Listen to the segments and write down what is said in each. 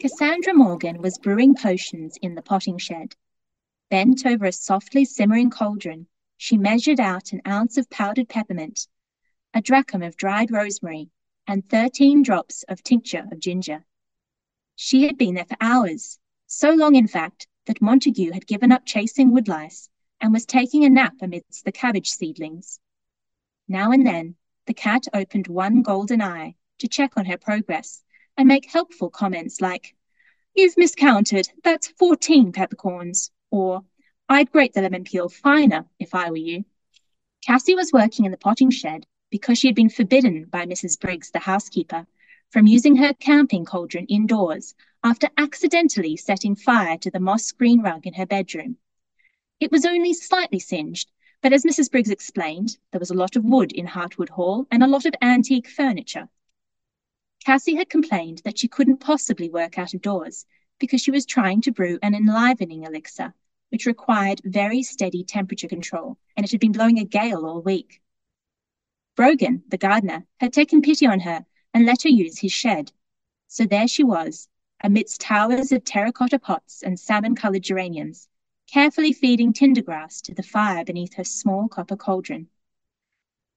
Cassandra Morgan was brewing potions in the potting shed. Bent over a softly simmering cauldron, she measured out an ounce of powdered peppermint, a drachm of dried rosemary, and thirteen drops of tincture of ginger. She had been there for hours, so long, in fact, that Montague had given up chasing woodlice and was taking a nap amidst the cabbage seedlings. Now and then, the cat opened one golden eye to check on her progress and make helpful comments like, You've miscounted, that's 14 peppercorns, or I'd grate the lemon peel finer if I were you. Cassie was working in the potting shed because she had been forbidden by Mrs. Briggs, the housekeeper, from using her camping cauldron indoors after accidentally setting fire to the moss green rug in her bedroom. It was only slightly singed, but as Mrs. Briggs explained, there was a lot of wood in Hartwood Hall and a lot of antique furniture. Cassie had complained that she couldn't possibly work out of doors because she was trying to brew an enlivening elixir, which required very steady temperature control, and it had been blowing a gale all week. Brogan, the gardener, had taken pity on her and let her use his shed. So there she was, amidst towers of terracotta pots and salmon coloured geraniums, carefully feeding tinder grass to the fire beneath her small copper cauldron.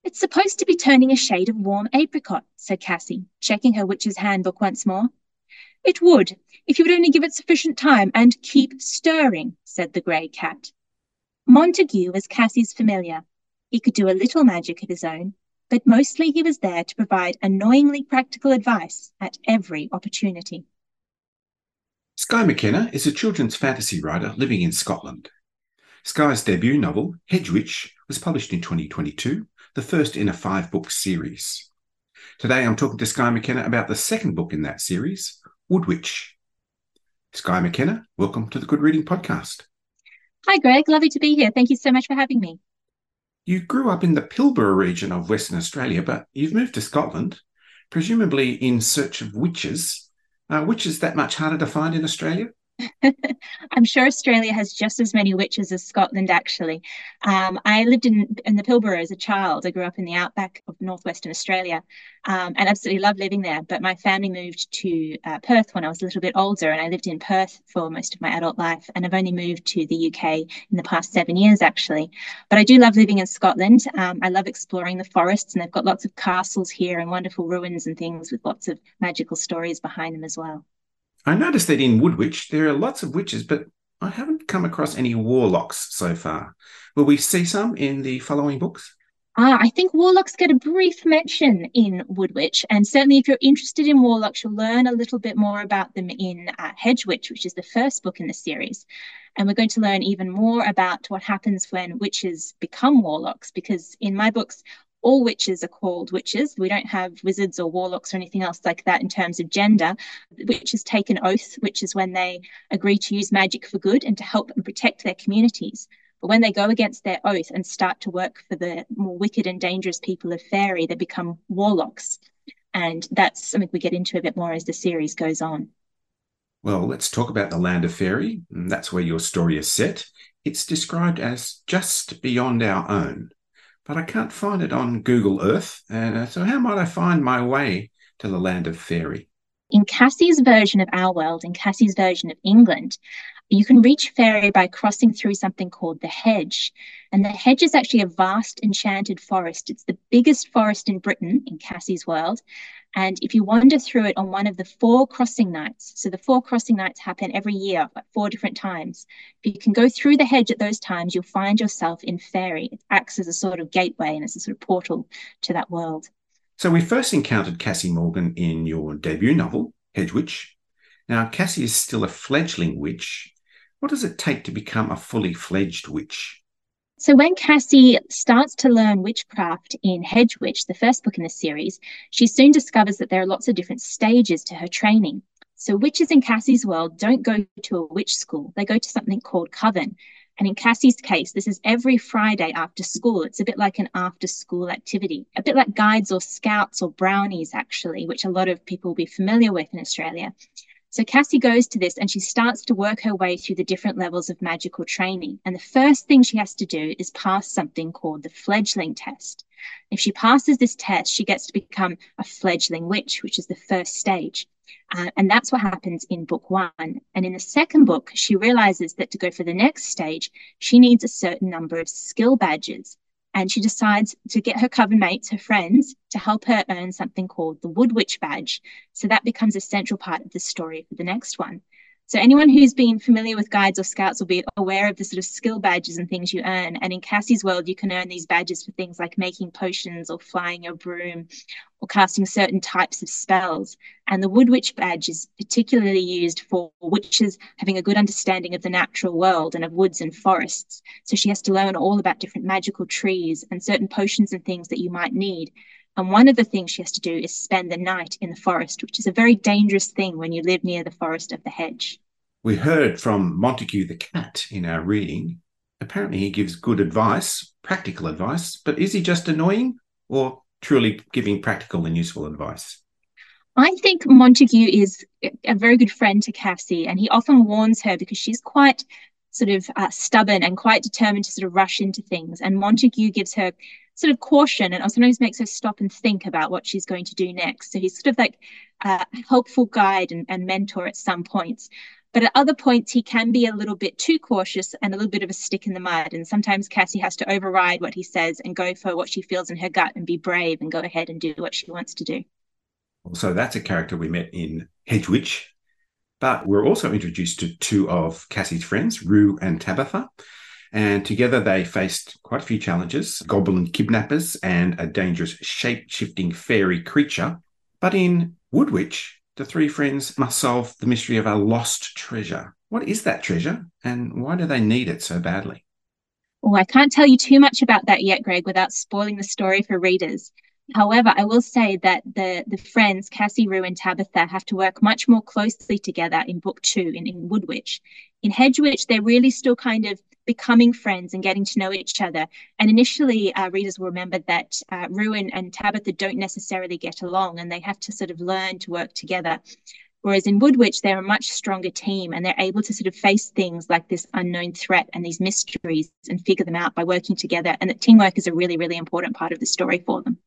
It's supposed to be turning a shade of warm apricot, said Cassie, checking her witch's handbook once more. It would, if you would only give it sufficient time and keep stirring, said the grey cat. Montague was Cassie's familiar. He could do a little magic of his own, but mostly he was there to provide annoyingly practical advice at every opportunity. Skye McKenna is a children's fantasy writer living in Scotland. Skye's debut novel, Hedge Witch, was published in 2022 the first in a five book series. Today I'm talking to Skye McKenna about the second book in that series, Woodwitch. Skye McKenna, welcome to the Good Reading Podcast. Hi, Greg. Lovely to be here. Thank you so much for having me. You grew up in the Pilbara region of Western Australia, but you've moved to Scotland, presumably in search of witches. Uh, witches that much harder to find in Australia? I'm sure Australia has just as many witches as Scotland, actually. Um, I lived in, in the Pilbara as a child. I grew up in the outback of northwestern Australia um, and absolutely loved living there. But my family moved to uh, Perth when I was a little bit older, and I lived in Perth for most of my adult life. And I've only moved to the UK in the past seven years, actually. But I do love living in Scotland. Um, I love exploring the forests, and they've got lots of castles here and wonderful ruins and things with lots of magical stories behind them as well. I noticed that in Woodwitch there are lots of witches, but I haven't come across any warlocks so far. Will we see some in the following books? Ah, I think warlocks get a brief mention in Woodwitch, and certainly if you're interested in warlocks, you'll learn a little bit more about them in uh, Hedgewitch, which is the first book in the series. And we're going to learn even more about what happens when witches become warlocks, because in my books, all witches are called witches. We don't have wizards or warlocks or anything else like that in terms of gender. Witches take an oath, which is when they agree to use magic for good and to help and protect their communities. But when they go against their oath and start to work for the more wicked and dangerous people of fairy, they become warlocks. And that's something we get into a bit more as the series goes on. Well, let's talk about the land of fairy. That's where your story is set. It's described as just beyond our own but I can't find it on Google Earth. And uh, so, how might I find my way to the land of fairy? In Cassie's version of our world, in Cassie's version of England, you can reach fairy by crossing through something called the hedge. And the hedge is actually a vast enchanted forest. It's the biggest forest in Britain in Cassie's world. And if you wander through it on one of the four crossing nights, so the four crossing nights happen every year at four different times. If you can go through the hedge at those times, you'll find yourself in fairy. It acts as a sort of gateway and as a sort of portal to that world. So we first encountered Cassie Morgan in your debut novel, Hedge Witch. Now, Cassie is still a fledgling witch. What does it take to become a fully fledged witch? So when Cassie starts to learn witchcraft in Hedge Witch, the first book in the series, she soon discovers that there are lots of different stages to her training. So witches in Cassie's world don't go to a witch school. They go to something called Coven. And in Cassie's case, this is every Friday after school. It's a bit like an after school activity, a bit like guides or scouts or brownies, actually, which a lot of people will be familiar with in Australia. So Cassie goes to this and she starts to work her way through the different levels of magical training. And the first thing she has to do is pass something called the fledgling test. If she passes this test, she gets to become a fledgling witch, which is the first stage. Uh, and that's what happens in book one. And in the second book, she realizes that to go for the next stage, she needs a certain number of skill badges and she decides to get her coven mates, her friends, to help her earn something called the Wood Witch Badge. So that becomes a central part of the story for the next one. So anyone who's been familiar with guides or scouts will be aware of the sort of skill badges and things you earn. And in Cassie's world, you can earn these badges for things like making potions or flying your broom or casting certain types of spells. And the Wood Witch badge is particularly used for witches having a good understanding of the natural world and of woods and forests. So she has to learn all about different magical trees and certain potions and things that you might need. And one of the things she has to do is spend the night in the forest, which is a very dangerous thing when you live near the forest of the hedge. We heard from Montague the cat in our reading. Apparently, he gives good advice, practical advice, but is he just annoying or truly giving practical and useful advice? I think Montague is a very good friend to Cassie, and he often warns her because she's quite sort of uh, stubborn and quite determined to sort of rush into things. And Montague gives her sort of caution and sometimes makes her stop and think about what she's going to do next. So he's sort of like a helpful guide and, and mentor at some points. But at other points, he can be a little bit too cautious and a little bit of a stick in the mud. And sometimes Cassie has to override what he says and go for what she feels in her gut and be brave and go ahead and do what she wants to do. So that's a character we met in Hedge Witch. But we're also introduced to two of Cassie's friends, Rue and Tabitha. And together they faced quite a few challenges goblin kidnappers and a dangerous shape shifting fairy creature. But in Woodwitch, the three friends must solve the mystery of a lost treasure. What is that treasure and why do they need it so badly? Oh, I can't tell you too much about that yet, Greg, without spoiling the story for readers. However, I will say that the, the friends, Cassie, Rue, and Tabitha, have to work much more closely together in book two, in, in Wood Witch. In Hedgewitch, they're really still kind of becoming friends and getting to know each other. And initially, uh, readers will remember that uh, Rue and, and Tabitha don't necessarily get along and they have to sort of learn to work together. Whereas in Woodwitch, they're a much stronger team and they're able to sort of face things like this unknown threat and these mysteries and figure them out by working together. And that teamwork is a really, really important part of the story for them.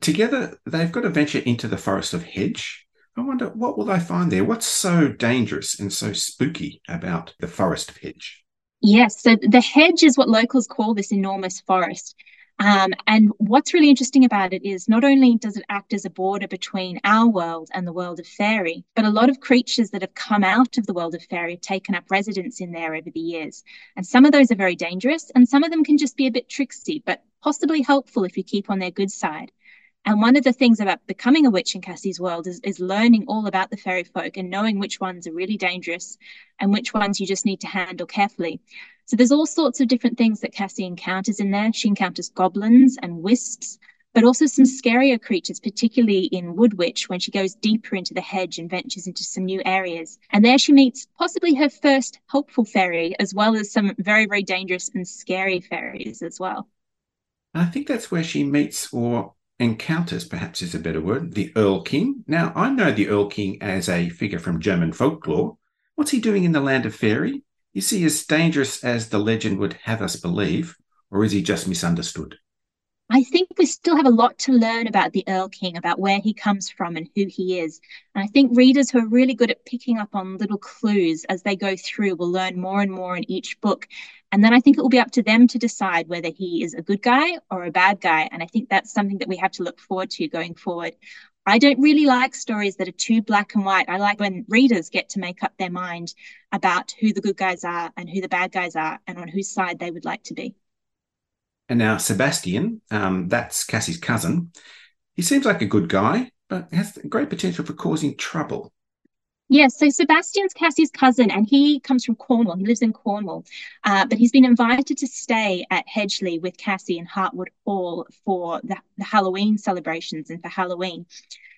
Together, they've got to venture into the forest of Hedge. I wonder what will they find there? What's so dangerous and so spooky about the forest of Hedge? Yes, so the hedge is what locals call this enormous forest. Um, and what's really interesting about it is not only does it act as a border between our world and the world of fairy, but a lot of creatures that have come out of the world of fairy have taken up residence in there over the years. And some of those are very dangerous, and some of them can just be a bit tricksy, but possibly helpful if you keep on their good side. And one of the things about becoming a witch in Cassie's world is, is learning all about the fairy folk and knowing which ones are really dangerous and which ones you just need to handle carefully. So there's all sorts of different things that Cassie encounters in there. She encounters goblins and wisps, but also some scarier creatures, particularly in Wood Witch when she goes deeper into the hedge and ventures into some new areas. And there she meets possibly her first helpful fairy, as well as some very, very dangerous and scary fairies as well. I think that's where she meets or encounters, perhaps is a better word, the Erl King. Now, I know the Erl King as a figure from German folklore. What's he doing in the land of fairy? Is he as dangerous as the legend would have us believe, or is he just misunderstood? I think we still have a lot to learn about the Erl King, about where he comes from and who he is. And I think readers who are really good at picking up on little clues as they go through will learn more and more in each book. And then I think it will be up to them to decide whether he is a good guy or a bad guy. And I think that's something that we have to look forward to going forward. I don't really like stories that are too black and white. I like when readers get to make up their mind about who the good guys are and who the bad guys are and on whose side they would like to be. And now Sebastian, um, that's Cassie's cousin. He seems like a good guy, but has great potential for causing trouble. Yes, so Sebastian's Cassie's cousin, and he comes from Cornwall. He lives in Cornwall, uh, but he's been invited to stay at Hedgely with Cassie in Hartwood Hall for the, the Halloween celebrations and for Halloween.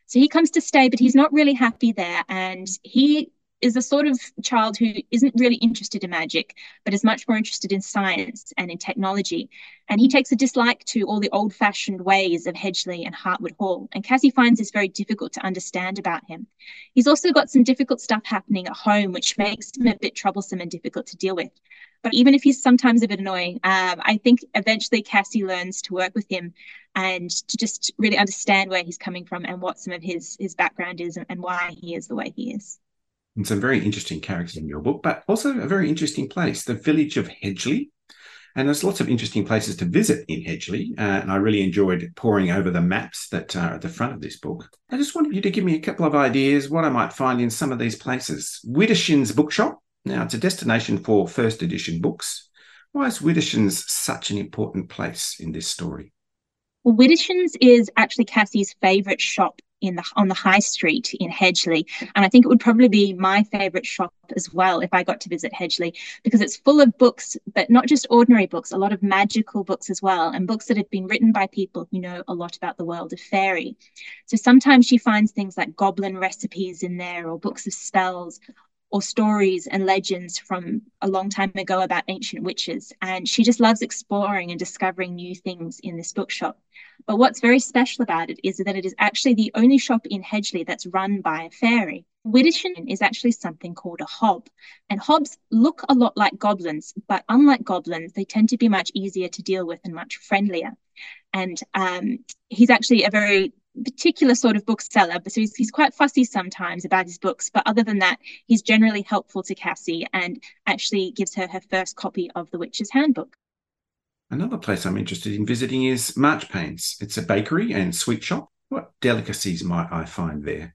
So he comes to stay, but he's not really happy there, and he is a sort of child who isn't really interested in magic, but is much more interested in science and in technology. And he takes a dislike to all the old fashioned ways of Hedgely and Hartwood Hall. And Cassie finds this very difficult to understand about him. He's also got some difficult stuff happening at home, which makes him a bit troublesome and difficult to deal with. But even if he's sometimes a bit annoying, um, I think eventually Cassie learns to work with him and to just really understand where he's coming from and what some of his his background is and why he is the way he is and some very interesting characters in your book, but also a very interesting place, the village of Hedgely. And there's lots of interesting places to visit in Hedgely. Uh, and I really enjoyed poring over the maps that are at the front of this book. I just wanted you to give me a couple of ideas what I might find in some of these places. Widdershins Bookshop. Now, it's a destination for first edition books. Why is Widdershins such an important place in this story? Well, Widdershins is actually Cassie's favourite shop in the on the high street in Hedgely. And I think it would probably be my favorite shop as well if I got to visit Hedgely because it's full of books, but not just ordinary books, a lot of magical books as well, and books that have been written by people who know a lot about the world of fairy. So sometimes she finds things like goblin recipes in there or books of spells or stories and legends from a long time ago about ancient witches. And she just loves exploring and discovering new things in this bookshop. But what's very special about it is that it is actually the only shop in Hedgely that's run by a fairy. Widdershin is actually something called a hob. And hobs look a lot like goblins, but unlike goblins, they tend to be much easier to deal with and much friendlier. And um, he's actually a very particular sort of bookseller, so he's, he's quite fussy sometimes about his books. But other than that, he's generally helpful to Cassie and actually gives her her first copy of The Witch's Handbook. Another place I'm interested in visiting is Marchpanes. It's a bakery and sweet shop. What delicacies might I find there?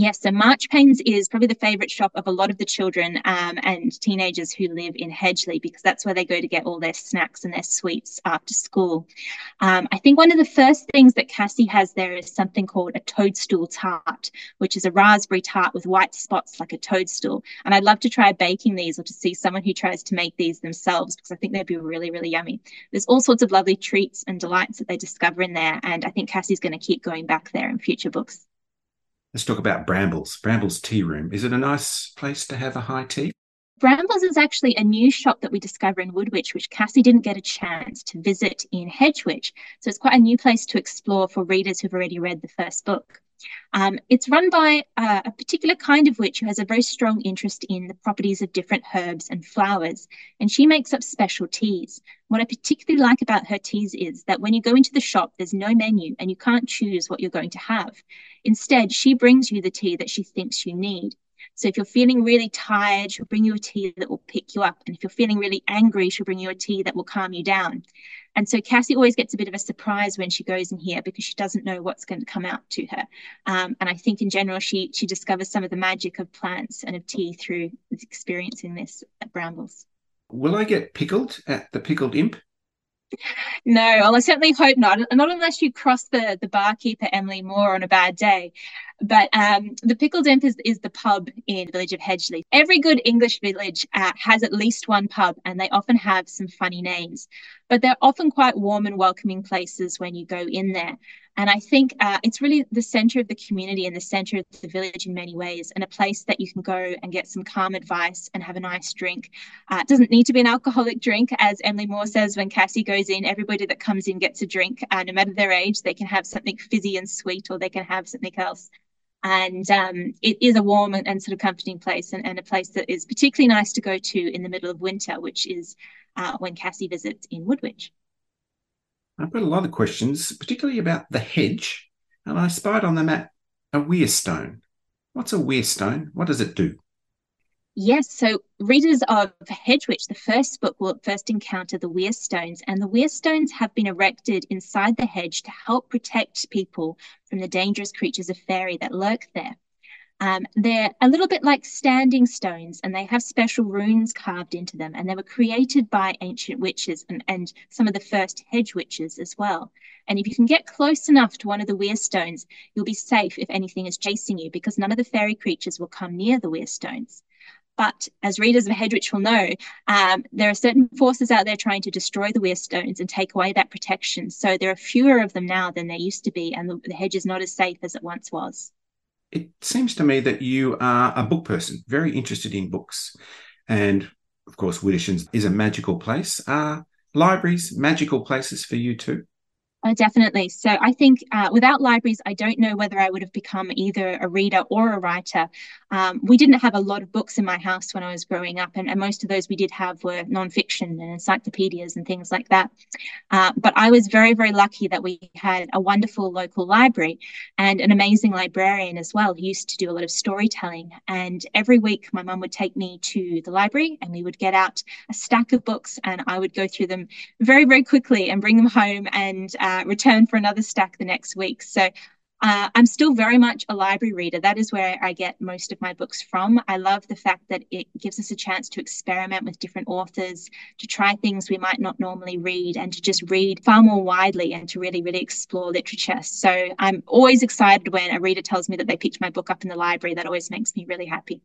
Yes, so Marchpanes is probably the favourite shop of a lot of the children um, and teenagers who live in Hedgely because that's where they go to get all their snacks and their sweets after school. Um, I think one of the first things that Cassie has there is something called a toadstool tart, which is a raspberry tart with white spots like a toadstool. And I'd love to try baking these or to see someone who tries to make these themselves because I think they'd be really, really yummy. There's all sorts of lovely treats and delights that they discover in there. And I think Cassie's going to keep going back there in future books. Let's talk about Brambles. Brambles Tea Room. Is it a nice place to have a high tea? Brambles is actually a new shop that we discover in Woodwitch, which Cassie didn't get a chance to visit in Hedgewitch. So it's quite a new place to explore for readers who've already read the first book. Um, it's run by uh, a particular kind of witch who has a very strong interest in the properties of different herbs and flowers, and she makes up special teas. What I particularly like about her teas is that when you go into the shop, there's no menu and you can't choose what you're going to have. Instead, she brings you the tea that she thinks you need. So if you're feeling really tired, she'll bring you a tea that will pick you up. And if you're feeling really angry, she'll bring you a tea that will calm you down. And so Cassie always gets a bit of a surprise when she goes in here because she doesn't know what's going to come out to her. Um, and I think in general, she she discovers some of the magic of plants and of tea through experiencing this at Brambles. Will I get pickled at the Pickled Imp? No, well, I certainly hope not. Not unless you cross the the barkeeper Emily Moore on a bad day. But um, the Pickled Imp is, is the pub in the village of Hedgely. Every good English village uh, has at least one pub, and they often have some funny names. But they're often quite warm and welcoming places when you go in there. And I think uh, it's really the center of the community and the center of the village in many ways, and a place that you can go and get some calm advice and have a nice drink. Uh, it doesn't need to be an alcoholic drink, as Emily Moore says when Cassie goes in, everybody that comes in gets a drink, uh, no matter their age. They can have something fizzy and sweet, or they can have something else and um, it is a warm and, and, sort of comforting place and, and, a place that is particularly nice to go to in the middle of winter which is uh, when cassie visits in woodwitch i've got a lot of questions particularly about the hedge and i spied on the map a weir stone. What's a weir stone? What does it do? Yes, so readers of Hedgewitch, the first book, will first encounter the weir stones, and the weir stones have been erected inside the hedge to help protect people from the dangerous creatures of fairy that lurk there. Um, they're a little bit like standing stones and they have special runes carved into them. And they were created by ancient witches and, and some of the first hedge witches as well. And if you can get close enough to one of the weir stones, you'll be safe if anything is chasing you because none of the fairy creatures will come near the weir stones. But as readers of Hedgewitch will know, um, there are certain forces out there trying to destroy the weir stones and take away that protection. So there are fewer of them now than there used to be, and the, the hedge is not as safe as it once was it seems to me that you are a book person, very interested in books. And of course, Widdershins is a magical place. Are libraries magical places for you too? Oh, definitely. So I think uh, without libraries, I don't know whether I would have become either a reader or a writer. Um, we didn't have a lot of books in my house when I was growing up, and, and most of those we did have were nonfiction and encyclopedias and things like that. Uh, but I was very, very lucky that we had a wonderful local library and an amazing librarian as well who used to do a lot of storytelling. And every week, my mum would take me to the library and we would get out a stack of books and I would go through them very, very quickly and bring them home and uh, uh, return for another stack the next week. So uh, I'm still very much a library reader. That is where I get most of my books from. I love the fact that it gives us a chance to experiment with different authors, to try things we might not normally read, and to just read far more widely and to really, really explore literature. So I'm always excited when a reader tells me that they picked my book up in the library. That always makes me really happy.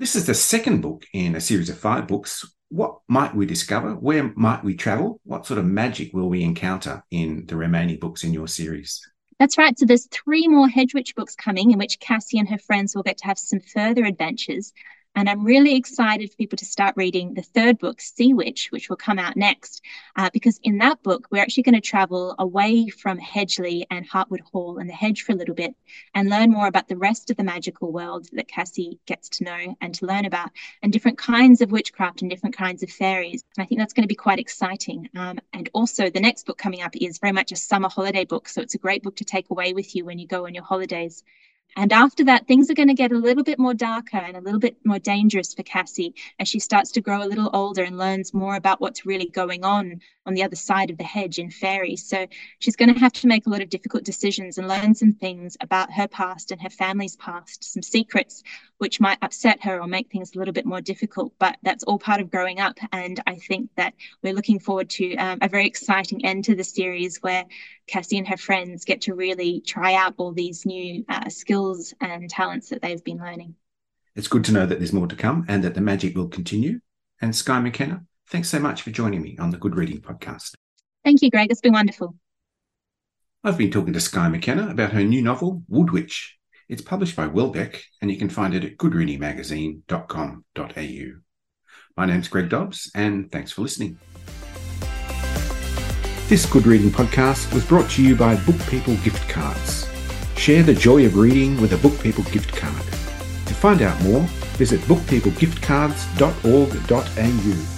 This is the second book in a series of five books what might we discover? Where might we travel? What sort of magic will we encounter in the remaining books in your series? That's right. So there's three more Hedgewitch books coming in which Cassie and her friends will get to have some further adventures. And I'm really excited for people to start reading the third book, Sea Witch, which will come out next, uh, because in that book, we're actually going to travel away from Hedgely and Hartwood Hall and the hedge for a little bit and learn more about the rest of the magical world that Cassie gets to know and to learn about, and different kinds of witchcraft and different kinds of fairies. And I think that's going to be quite exciting. Um, and also, the next book coming up is very much a summer holiday book. So it's a great book to take away with you when you go on your holidays. And after that, things are going to get a little bit more darker and a little bit more dangerous for Cassie as she starts to grow a little older and learns more about what's really going on on the other side of the hedge in fairy. So she's going to have to make a lot of difficult decisions and learn some things about her past and her family's past, some secrets which might upset her or make things a little bit more difficult. But that's all part of growing up. And I think that we're looking forward to um, a very exciting end to the series where Cassie and her friends get to really try out all these new uh, skills and talents that they've been learning. It's good to know that there's more to come and that the magic will continue. And Skye McKenna, thanks so much for joining me on the Good Reading Podcast. Thank you, Greg. It's been wonderful. I've been talking to Skye McKenna about her new novel, Woodwitch. It's published by Welbeck, and you can find it at goodreadingmagazine.com.au. My name's Greg Dobbs, and thanks for listening. This Good Reading podcast was brought to you by Book People Gift Cards. Share the joy of reading with a Book People gift card. To find out more, visit bookpeoplegiftcards.org.au.